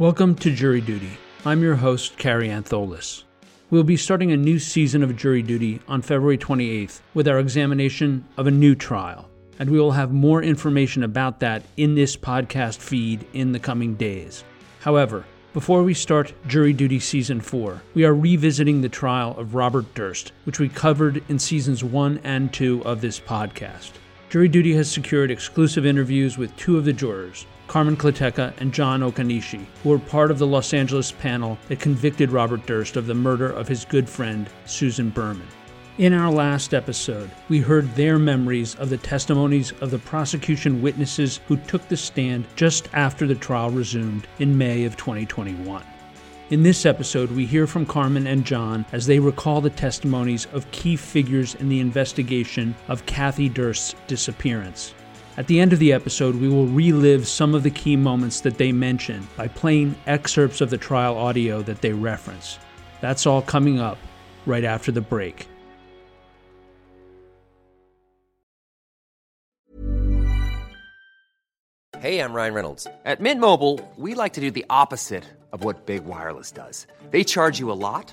Welcome to Jury Duty. I'm your host, Carrie Antholis. We'll be starting a new season of Jury Duty on February 28th with our examination of a new trial, and we will have more information about that in this podcast feed in the coming days. However, before we start Jury Duty Season 4, we are revisiting the trial of Robert Durst, which we covered in Seasons 1 and 2 of this podcast. Jury Duty has secured exclusive interviews with two of the jurors, Carmen Kleteca and John Okanishi, who were part of the Los Angeles panel that convicted Robert Durst of the murder of his good friend, Susan Berman. In our last episode, we heard their memories of the testimonies of the prosecution witnesses who took the stand just after the trial resumed in May of 2021. In this episode, we hear from Carmen and John as they recall the testimonies of key figures in the investigation of Kathy Durst's disappearance. At the end of the episode, we will relive some of the key moments that they mention by playing excerpts of the trial audio that they reference. That's all coming up right after the break. Hey, I'm Ryan Reynolds. At Mint Mobile, we like to do the opposite of what Big Wireless does. They charge you a lot,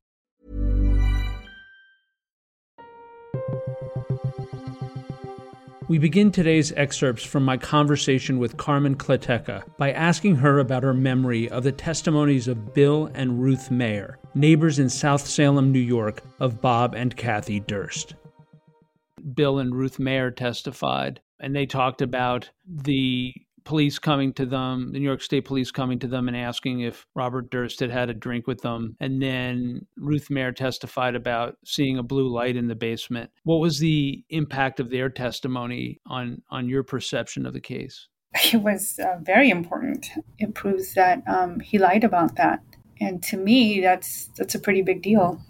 We begin today's excerpts from my conversation with Carmen Kleteca by asking her about her memory of the testimonies of Bill and Ruth Mayer, neighbors in South Salem, New York, of Bob and Kathy Durst. Bill and Ruth Mayer testified, and they talked about the police coming to them, the New York State Police coming to them and asking if Robert Durst had had a drink with them. And then Ruth Mayer testified about seeing a blue light in the basement. What was the impact of their testimony on on your perception of the case? It was uh, very important. It proves that um, he lied about that, and to me, that's that's a pretty big deal.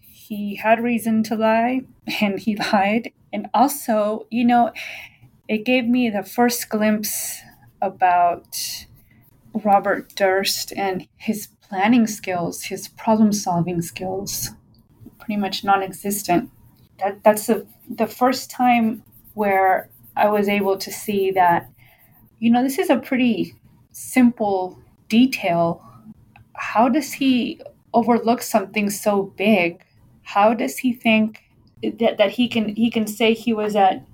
He had reason to lie, and he lied. And also, you know, it gave me the first glimpse about Robert Durst and his planning skills, his problem solving skills, pretty much non existent. That, that's the, the first time where I was able to see that, you know, this is a pretty simple detail. How does he overlook something so big? How does he think that, that he can he can say he was at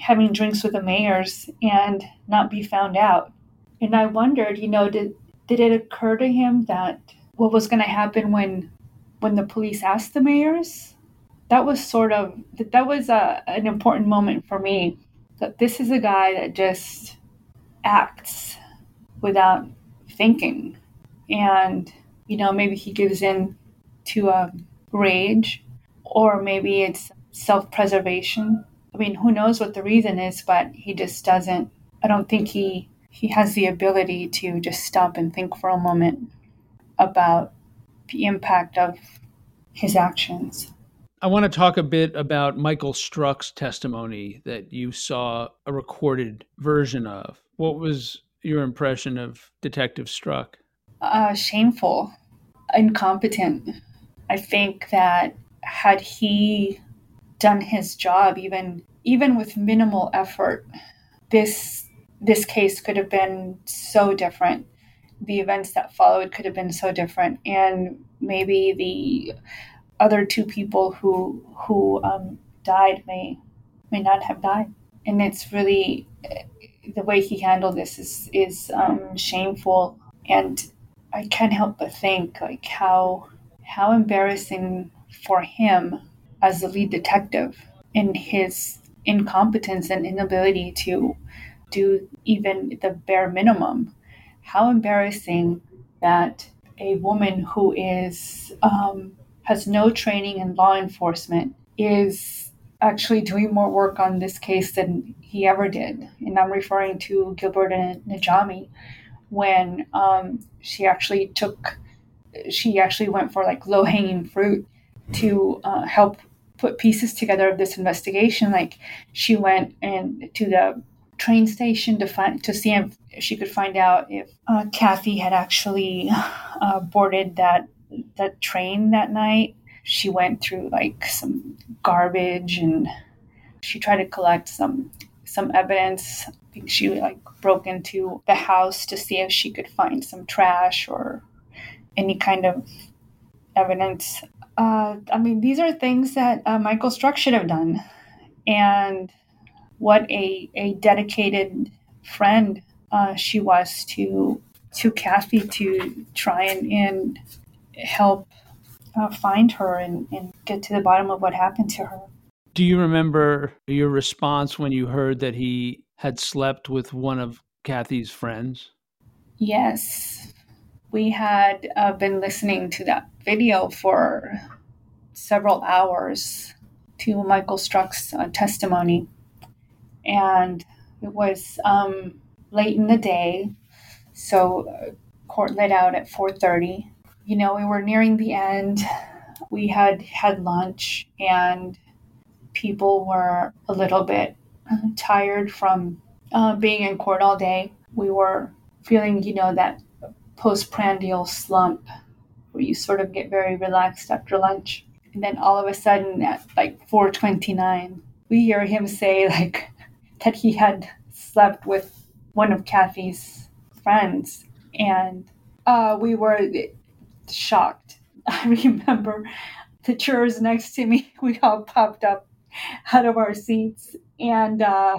having drinks with the Mayers and not be found out. And I wondered, you know, did did it occur to him that what was going to happen when when the police asked the Mayers? That was sort of that was a, an important moment for me. That this is a guy that just acts without thinking, and you know maybe he gives in to a rage, or maybe it's self-preservation I mean, who knows what the reason is, but he just doesn't. I don't think he he has the ability to just stop and think for a moment about the impact of his actions. I want to talk a bit about Michael Struk's testimony that you saw a recorded version of. What was your impression of Detective Struk? Uh, shameful, incompetent. I think that had he done his job even even with minimal effort this this case could have been so different. The events that followed could have been so different. And maybe the other two people who who um, died may may not have died. And it's really the way he handled this is is um, shameful. And i can't help but think like how how embarrassing for him as the lead detective in his incompetence and inability to do even the bare minimum. How embarrassing that a woman who is um, has no training in law enforcement is actually doing more work on this case than he ever did. And I'm referring to Gilberte Najamy when um, she actually took, she actually went for like low hanging fruit to uh, help put pieces together of this investigation. Like she went and to the train station to find to see if she could find out if uh, Kathy had actually uh, boarded that that train that night. She went through like some garbage and she tried to collect some some evidence. I think she like broke into the house to see if she could find some trash or any kind of evidence. Uh, I mean, these are things that uh, Michael Strux should have done, and what a a dedicated friend uh, she was to to Kathy to try and, and help uh, find her and, and get to the bottom of what happened to her. Do you remember your response when you heard that he had slept with one of Kathy's friends? Yes. We had uh, been listening to that video for several hours to Michael Struk's uh, testimony. And it was um, late in the day, so uh, court let out at 4.30. You know, we were nearing the end. We had had lunch, and people were a little bit tired from uh, being in court all day. We were feeling, you know, that postprandial slump where you sort of get very relaxed after lunch. And then all of a sudden at like 429, we hear him say like that he had slept with one of Kathy's friends. And uh, we were shocked. I remember the chairs next to me, we all popped up out of our seats and uh,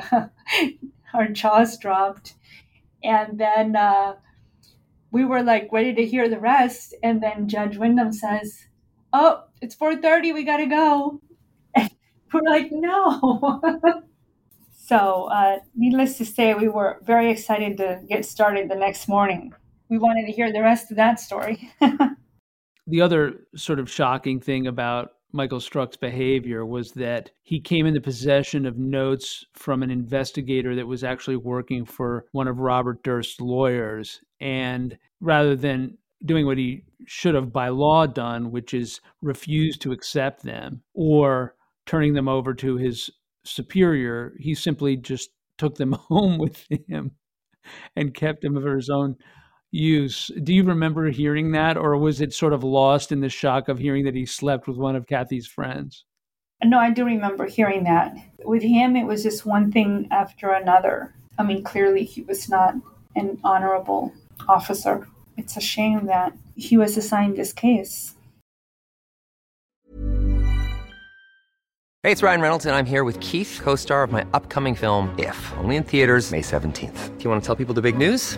our jaws dropped. And then uh, we were like ready to hear the rest. And then Judge Windham says, Oh, it's 4:30, we gotta go. And we're like, no. so uh, needless to say, we were very excited to get started the next morning. We wanted to hear the rest of that story. the other sort of shocking thing about Michael Struk's behavior was that he came into possession of notes from an investigator that was actually working for one of Robert Durst's lawyers. And rather than doing what he should have by law done, which is refuse to accept them or turning them over to his superior, he simply just took them home with him and kept them for his own use. Do you remember hearing that, or was it sort of lost in the shock of hearing that he slept with one of Kathy's friends? No, I do remember hearing that. With him, it was just one thing after another. I mean, clearly he was not an honorable officer. It's a shame that he was assigned this case. Hey, it's Ryan Reynolds, and I'm here with Keith, co star of my upcoming film, If, only in theaters, May 17th. Do you want to tell people the big news?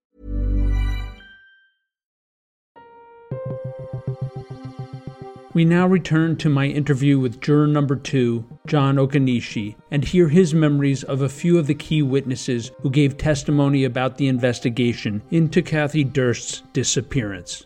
We now return to my interview with juror number two, John Okanishi, and hear his memories of a few of the key witnesses who gave testimony about the investigation into Kathy Durst's disappearance.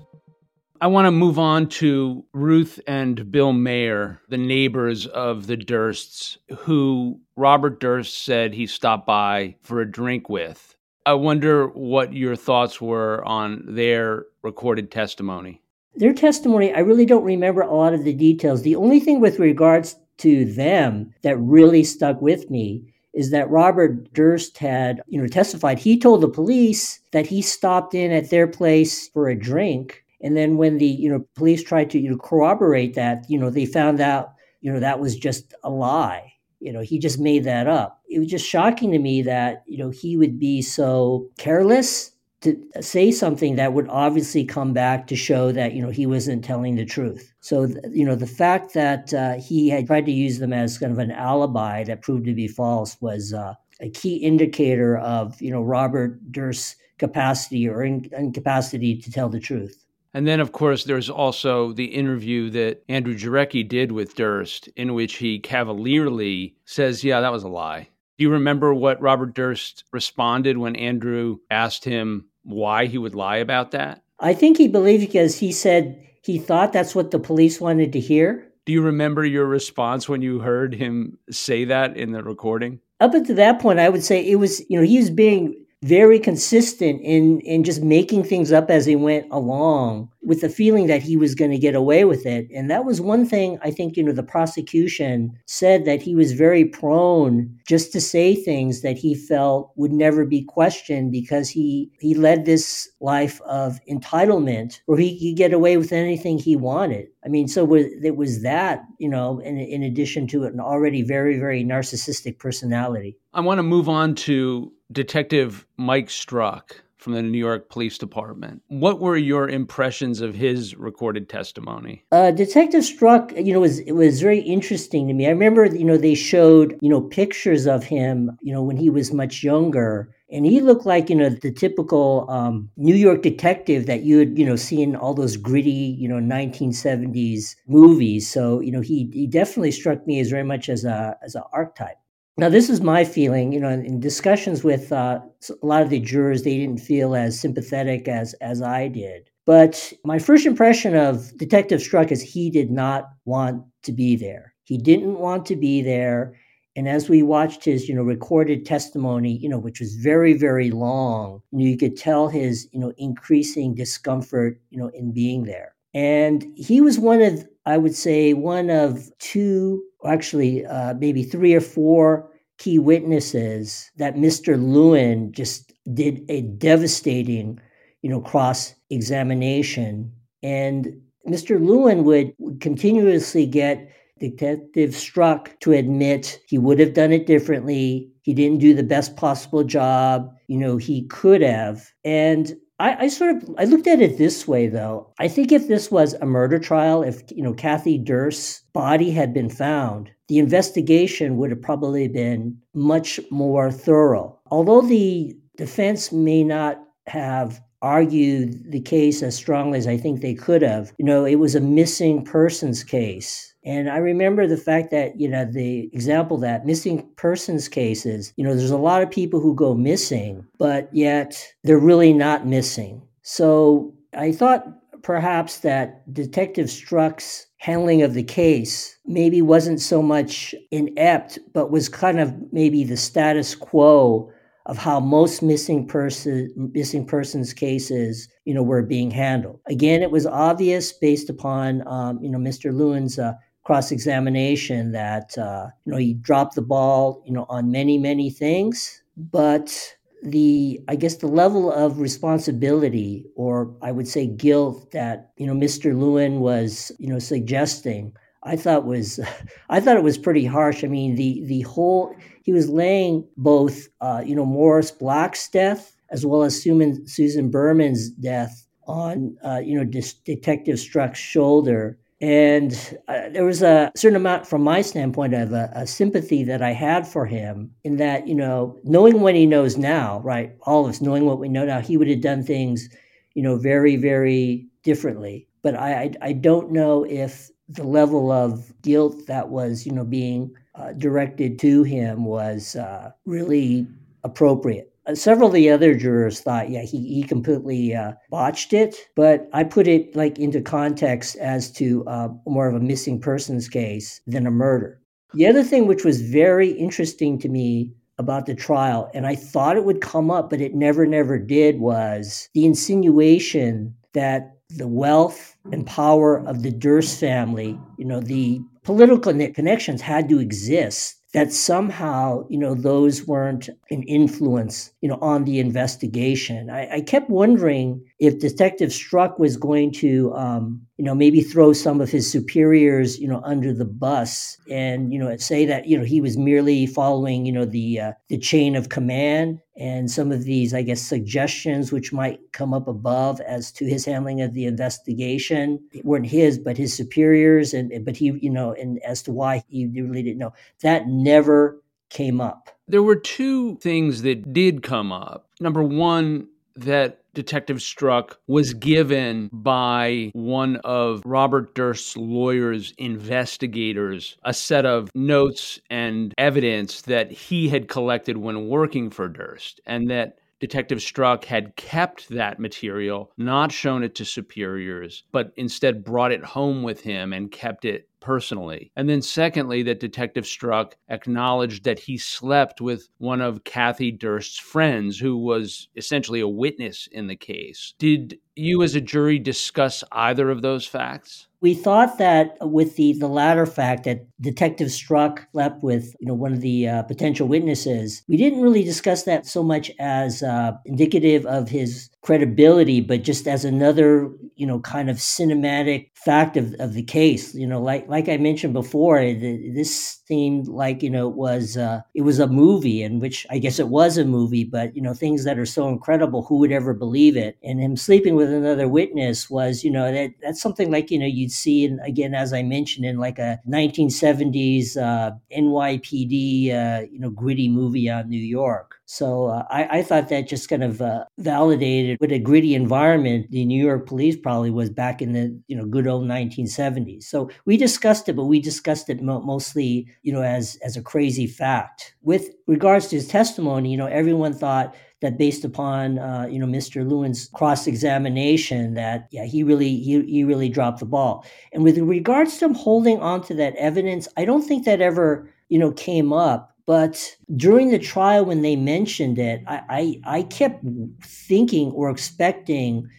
I want to move on to Ruth and Bill Mayer, the neighbors of the Dursts, who Robert Durst said he stopped by for a drink with. I wonder what your thoughts were on their recorded testimony their testimony, I really don't remember a lot of the details. The only thing with regards to them that really stuck with me is that Robert Durst had, you know, testified. He told the police that he stopped in at their place for a drink. And then when the, you know, police tried to, you know, corroborate that, you know, they found out, you know, that was just a lie. You know, he just made that up. It was just shocking to me that, you know, he would be so careless to say something that would obviously come back to show that you know he wasn't telling the truth. So you know the fact that uh, he had tried to use them as kind of an alibi that proved to be false was uh, a key indicator of you know Robert Durst's capacity or in- incapacity to tell the truth. And then, of course, there's also the interview that Andrew Jarecki did with Durst, in which he cavalierly says, "Yeah, that was a lie." Do you remember what Robert Durst responded when Andrew asked him why he would lie about that? I think he believed because he said he thought that's what the police wanted to hear. Do you remember your response when you heard him say that in the recording? Up until that point, I would say it was, you know, he was being very consistent in in just making things up as he went along with the feeling that he was going to get away with it. And that was one thing i think you know the prosecution said that he was very prone just to say things that he felt would never be questioned because he he led this life of entitlement where he could get away with anything he wanted. I mean so it was that you know in, in addition to an already very very narcissistic personality. I want to move on to Detective Mike Struk from the New York Police Department. What were your impressions of his recorded testimony? Uh, Detective Struk, you know, was it was very interesting to me. I remember, you know, they showed, you know, pictures of him, you know, when he was much younger. And he looked like, you know, the typical um, New York detective that you would, you know, see in all those gritty, you know, 1970s movies. So, you know, he, he definitely struck me as very much as a as an archetype. Now, this is my feeling. You know, in, discussions with uh, a lot of the jurors, they didn't feel as sympathetic as as I did. But my first impression of Detective Struk is he did not want to be there. He didn't want to be there. And as we watched his, you know, recorded testimony, you know, which was very, very long, you, know, you could tell his, you know, increasing discomfort, you know, in being there. And he was one of, I would say, one of two actually uh, maybe three or four key witnesses that Mr. Lewin just did a devastating, you know, cross examination. And Mr. Lewin would, continuously get Detective Struk to admit he would have done it differently. He didn't do the best possible job. You know, he could have. And I, I, sort of I looked at it this way though. I think if this was a murder trial, if you know Kathy Durst's body had been found, the investigation would have probably been much more thorough. Although the defense may not have argued the case as strongly as I think they could have, you know, it was a missing persons case. And I remember the fact that, you know, the example that missing persons cases, you know, there's a lot of people who go missing, but yet they're really not missing. So I thought perhaps that Detective Struk's handling of the case maybe wasn't so much inept, but was kind of maybe the status quo of how most missing person missing persons cases you know were being handled again it was obvious based upon um, you know mr lewin's uh, cross examination that uh, you know he dropped the ball you know on many many things, but the I guess the level of responsibility or I would say guilt that you know Mr. Lewin was you know suggesting I thought was I thought it was pretty harsh. I mean the the whole he was laying both uh, you know Morris Black's death as well as Susan, Susan Berman's death on uh, you know Detective Struk's shoulder and uh, there was a certain amount, from my standpoint, of a, a, sympathy that I had for him in that, you know, knowing what he knows now, right? All of us knowing what we know now, he would have done things, you know, very, very differently. But I, I, I don't know if the level of guilt that was, you know, being uh, directed to him was uh, really appropriate. Several of the other jurors thought, yeah, he, he completely uh, botched it. But I put it like into context as to uh, more of a missing persons case than a murder. The other thing which was very interesting to me about the trial, and I thought it would come up, but it never, never did, was the insinuation that the wealth and power of the Durst family, you know, the political connections had to exist that somehow, you know, those weren't an influence, you know, on the investigation. I, I kept wondering if Detective Struk was going to, um, you know, maybe throw some of his superiors, you know, under the bus and, you know, say that, you know, he was merely following, you know, the uh, the chain of command and some of these, I guess, suggestions which might come up above as to his handling of the investigation it weren't his, but his superiors, and but he, you know, and as to why he really didn't know that never came up. There were two things that did come up. Number one, that Detective Struk was given by one of Robert Durst's lawyer's investigators a set of notes and evidence that he had collected when working for Durst, and that Detective Struk had kept that material, not shown it to superiors, but instead brought it home with him and kept it personally. And then, secondly, that Detective Struk acknowledged that he slept with one of Kathy Durst's friends, who was essentially a witness in the case. Did you, as a jury, discuss either of those facts? We thought that with the, the latter fact that Detective Struk slept with you know one of the uh, potential witnesses, we didn't really discuss that so much as uh, indicative of his credibility, but just as another you know kind of cinematic fact of, of the case. You know, like like I mentioned before, this seemed like you know it was uh, it was a movie, in which I guess it was a movie, but you know things that are so incredible, who would ever believe it? And him sleeping with another witness was you know that that's something like you know you'd see in again as I mentioned in like a 1970s uh, NYPD uh, you know gritty movie on New York. So uh, I, I, thought that just kind of uh, validated what a gritty environment the New York police probably was back in the you know good old 1970s. So we discussed it, but we discussed it mo- mostly you know as as a crazy fact. With regards to his testimony, you know everyone thought that based upon uh, you know Mr. Lewin's cross examination that yeah he really he, he really dropped the ball. And with regards to him holding on to that evidence, I don't think that ever you know came up but during the trial, when they mentioned it, I, I, I kept thinking or expecting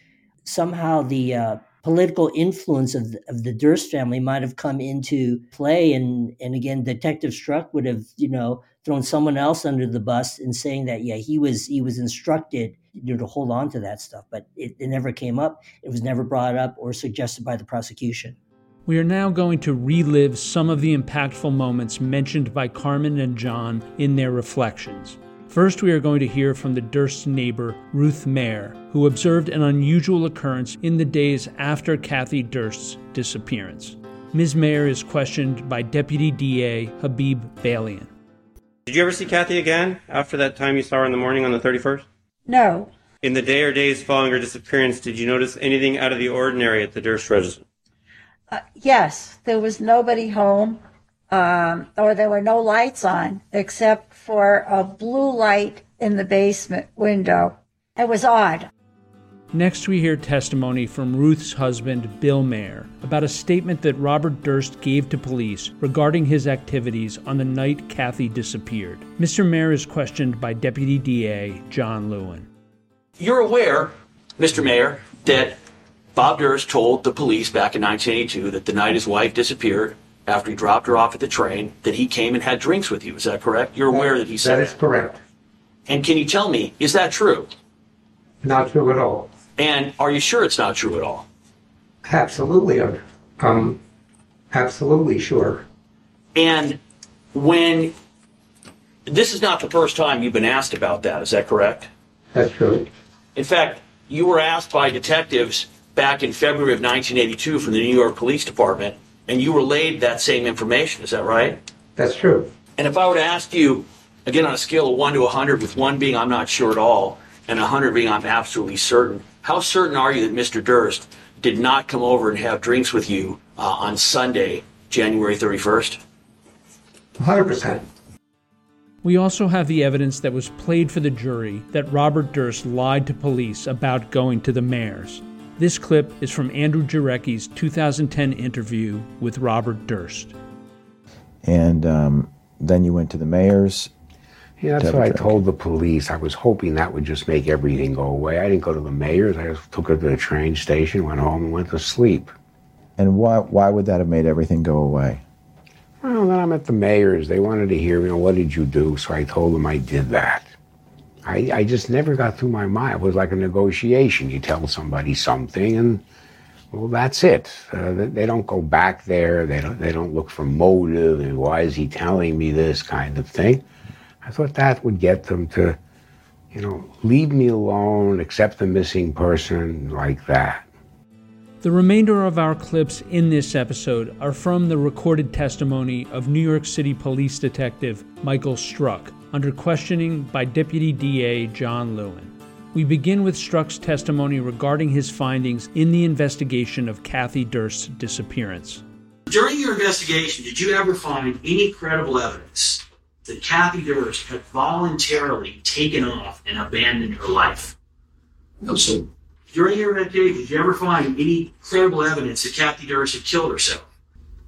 somehow the uh, political influence of the, of the Durst family might have come into play. And, and again, Detective Struk would have, you know, thrown someone else under the bus and saying that, yeah, he was, he was instructed you know, to hold on to that stuff. But it, it never came up. It was never brought up or suggested by the prosecution. We are now going to relive some of the impactful moments mentioned by Carmen and John in their reflections. First, we are going to hear from the Durst neighbor, Ruth Mayer, who observed an unusual occurrence in the days after Kathy Durst's disappearance. Ms. Mayer is questioned by Deputy DA Habib Balian. Did you ever see Kathy again after that time you saw her in the morning on the 31st? No. In the day or days following her disappearance, did you notice anything out of the ordinary at the Durst residence? Uh, yes, there was nobody home, um, or there were no lights on except for a blue light in the basement window. It was odd. Next, we hear testimony from Ruth's husband, Bill Mayer, about a statement that Robert Durst gave to police regarding his activities on the night Kathy disappeared. Mr. Mayer is questioned by Deputy DA John Lewin. You're aware, Mr. Mayer, that Bob Durst told the police back in 1982 that the night his wife disappeared, after he dropped her off at the train, that he came and had drinks with you. Is that correct? You're aware that he said That is correct. And can you tell me, is that true? Not true at all. And are you sure it's not true at all? Absolutely. Um, absolutely sure. And when this is not the first time you've been asked about that, is that correct? That's true. In fact, you were asked by detectives back in February of 1982 from the New York Police Department, and you relayed that same information. Is that right? That's true. And if I were to ask you, again, on a scale of 1 to 100, with 1 being I'm not sure at all, and 100 being I'm absolutely certain, how certain are you that Mr. Durst did not come over and have drinks with you uh, on Sunday, January 31st? 100%. We also have the evidence that was played for the jury that Robert Durst lied to police about going to the Mayers. This clip is from Andrew Jarecki's 2010 interview with Robert Durst. And um, then you went to the Mayers. Yeah, that's what I told the police. I was hoping that would just make everything go away. I didn't go to the Mayers'. I just took her to the train station, went home, and went to sleep. And why, why would that have made everything go away? Well, then I'm at the Mayers'. They wanted to hear, you know, what did you do? So I told them I did that. I, I just never got through my mind. It was like a negotiation. You tell somebody something, and well, that's it. Uh, they don't go back there. They don't. They don't look for motive and why is he telling me this kind of thing. I thought that would get them to, you know, leave me alone, accept the missing person like that. The remainder of our clips in this episode are from the recorded testimony of New York City Police Detective Michael Struk under questioning by Deputy DA John Lewin. We begin with Struk's testimony regarding his findings in the investigation of Kathy Durst's disappearance. During your investigation, did you ever find any credible evidence that Kathy Durst had voluntarily taken off and abandoned her life? No, sir. During your investigation, did you ever find any credible evidence that Kathy Durst had killed herself?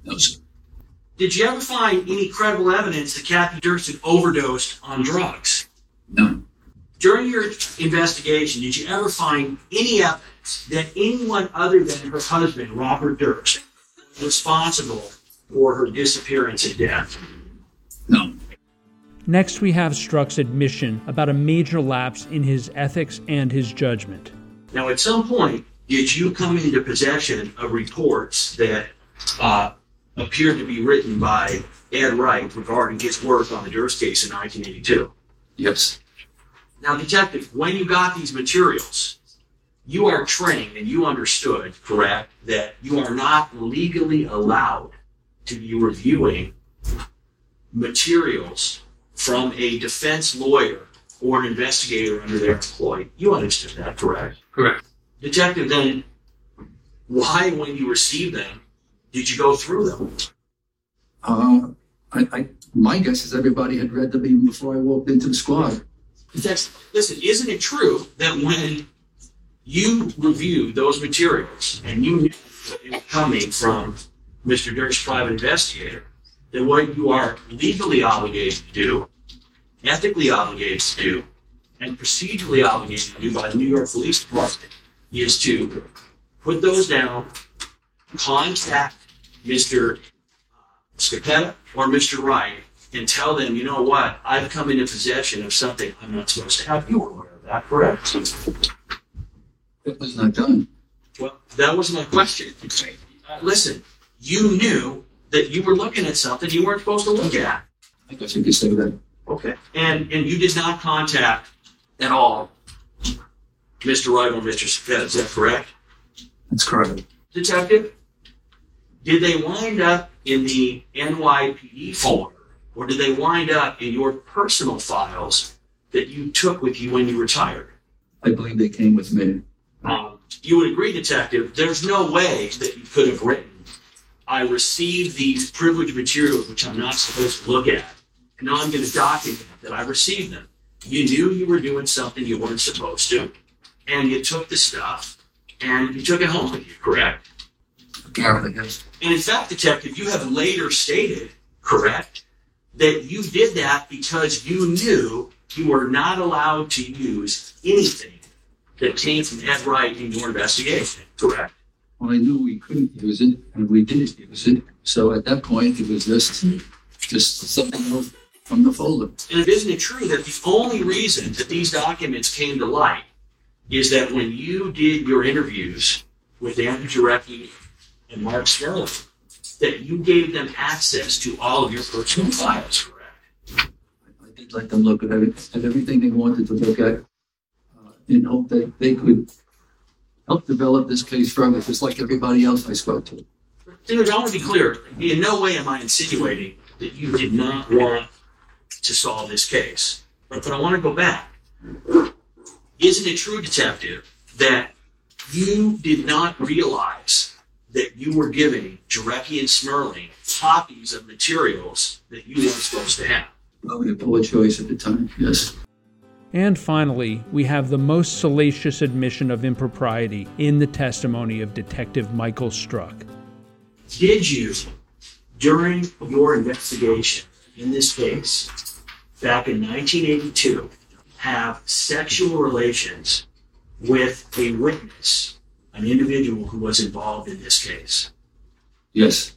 No, sir. Did you ever find any credible evidence that Kathy Durst had overdosed on drugs? No. During your investigation, did you ever find any evidence that anyone other than her husband, Robert Durst, was responsible for her disappearance and death? No. Next, we have Struk's admission about a major lapse in his ethics and his judgment. Now, at some point, did you come into possession of reports that uh, appeared to be written by Ed Wright regarding his work on the Durst case in 1982? Yes. Now, detective, when you got these materials, you are trained and you understood, correct, that you are not legally allowed to be reviewing materials from a defense lawyer or an investigator under their employ. You understood that, correct? Correct. Detective, then why, when you received them, did you go through them? Uh, I, I, my guess is everybody had read them even before I walked into the squad. That's, listen, isn't it true that when you reviewed those materials and you knew that it was coming from Mr. Durst's private investigator, that what you are legally obligated to do, ethically obligated to do, and procedurally obligated to do by the New York Police Department is to put those down, contact Mr. Scapetta or Mr. Wright, and tell them, you know what, I've come into possession of something I'm not supposed to have. You were aware of that, correct? It was not done. Well, that was my question. Uh, listen, you knew that you were looking at something you weren't supposed to look at. I guess you could say that. Okay. And and you did not contact at all Mr. Wright or Mr. Scapetta, is that correct? That's correct. Detective, did they wind up in the NYPD folder or did they wind up in your personal files that you took with you when you retired? I believe they came with me. Um, you would agree, Detective, there's no way that you could have written, I received these privileged materials which I'm not supposed to look at, and now I'm going to document that I received them. You knew you were doing something you weren't supposed to, and you took the stuff and you took it home with you, correct? Apparently, yes. And in fact, Detective, you have later stated, correct, that you did that because you knew you were not allowed to use anything that came from Ed Wright in your investigation, correct? Well, I knew we couldn't use it, and we didn't use it. So at that point, it was just just something else from the folder. And isn't it true that the only reason that these documents came to light is that when you did your interviews with Andrew Jarecki and Marc Smerling, that you gave them access to all of your personal files, correct? I did let them look at, every, at everything they wanted to look at uh, in hope that they could help develop this case further, just like everybody else I spoke to. Dude, I want to be clear. In no way am I insinuating that you did not want to solve this case. But, but I want to go back. Isn't it true, Detective, that you did not realize that you were giving Jarecki and Smerling copies of materials that you weren't supposed to have? Well, we had poor choice at the time, yes. And finally, we have the most salacious admission of impropriety in the testimony of Detective Michael Struk. Did you, during your investigation in this case, back in 1982, have sexual relations with a witness, an individual who was involved in this case? Yes.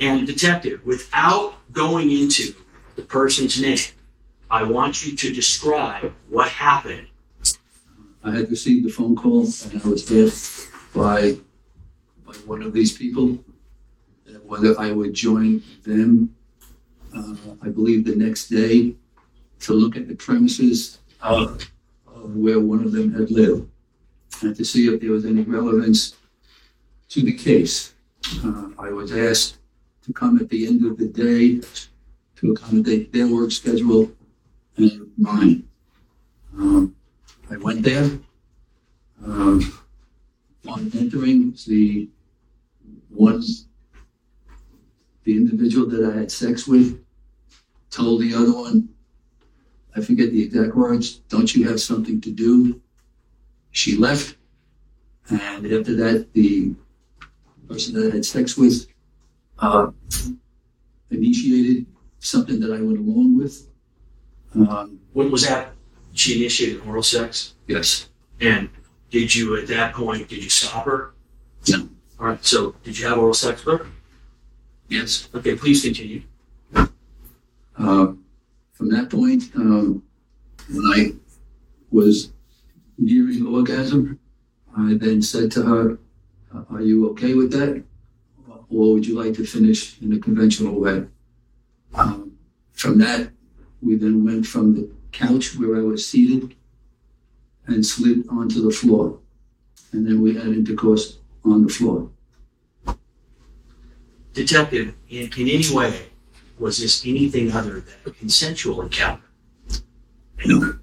And detective, without going into the person's name, I want you to describe what happened. I had received a phone call and I was asked by, by one of these people whether I would join them, uh, I believe the next day, to look at the premises of, of where one of them had lived and to see if there was any relevance to the case. Uh, I was asked to come at the end of the day to accommodate their work schedule and mine. Um, I went there. Um, on entering, the one, the individual that I had sex with told the other one, I forget the exact words, don't you have something to do? She left. And after that, the person that I had sex with uh, initiated something that I went along with. Um, When was that? She initiated oral sex? yes. And did you, at that point, did you stop her? No. All right, so did you have oral sex with her? Yes. Okay, please continue. Uh, from that point, um, when I was nearing orgasm, I then said to her, "Uh, Are you okay with that? Or would you like to finish in a conventional way? Um, from that, we then went from the couch where I was seated and slid onto the floor. And then we had intercourse on the floor. Detective, in, in any way, was this anything other than a consensual encounter? No.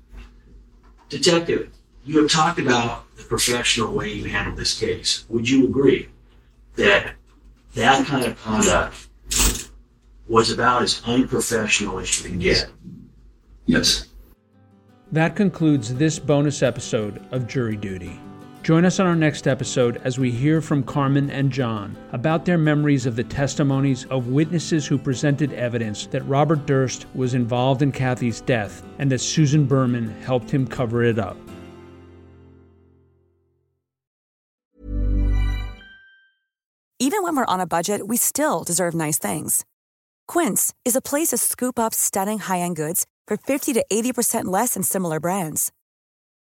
Detective, you have talked about the professional way you handled this case. Would you agree that that kind of conduct was about as unprofessional as you can get? Yes. That concludes this bonus episode of Jury Duty. Join us on our next episode as we hear from Carmen and John about their memories of the testimonies of witnesses who presented evidence that Robert Durst was involved in Kathy's death and that Susan Berman helped him cover it up. Even when we're on a budget, we still deserve nice things. Quince is a place to scoop up stunning high end goods for 50 to 80% less than similar brands.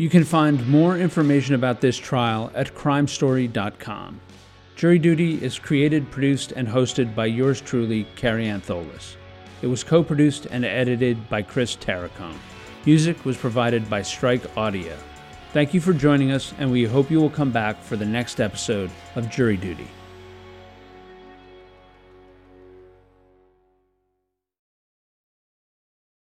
You can find more information about this trial at crimestory.com. Jury Duty is created, produced, and hosted by yours truly, Carrie Antholis. It was co produced and edited by Chris Terracone. Music was provided by Strike Audio. Thank you for joining us, and we hope you will come back for the next episode of Jury Duty.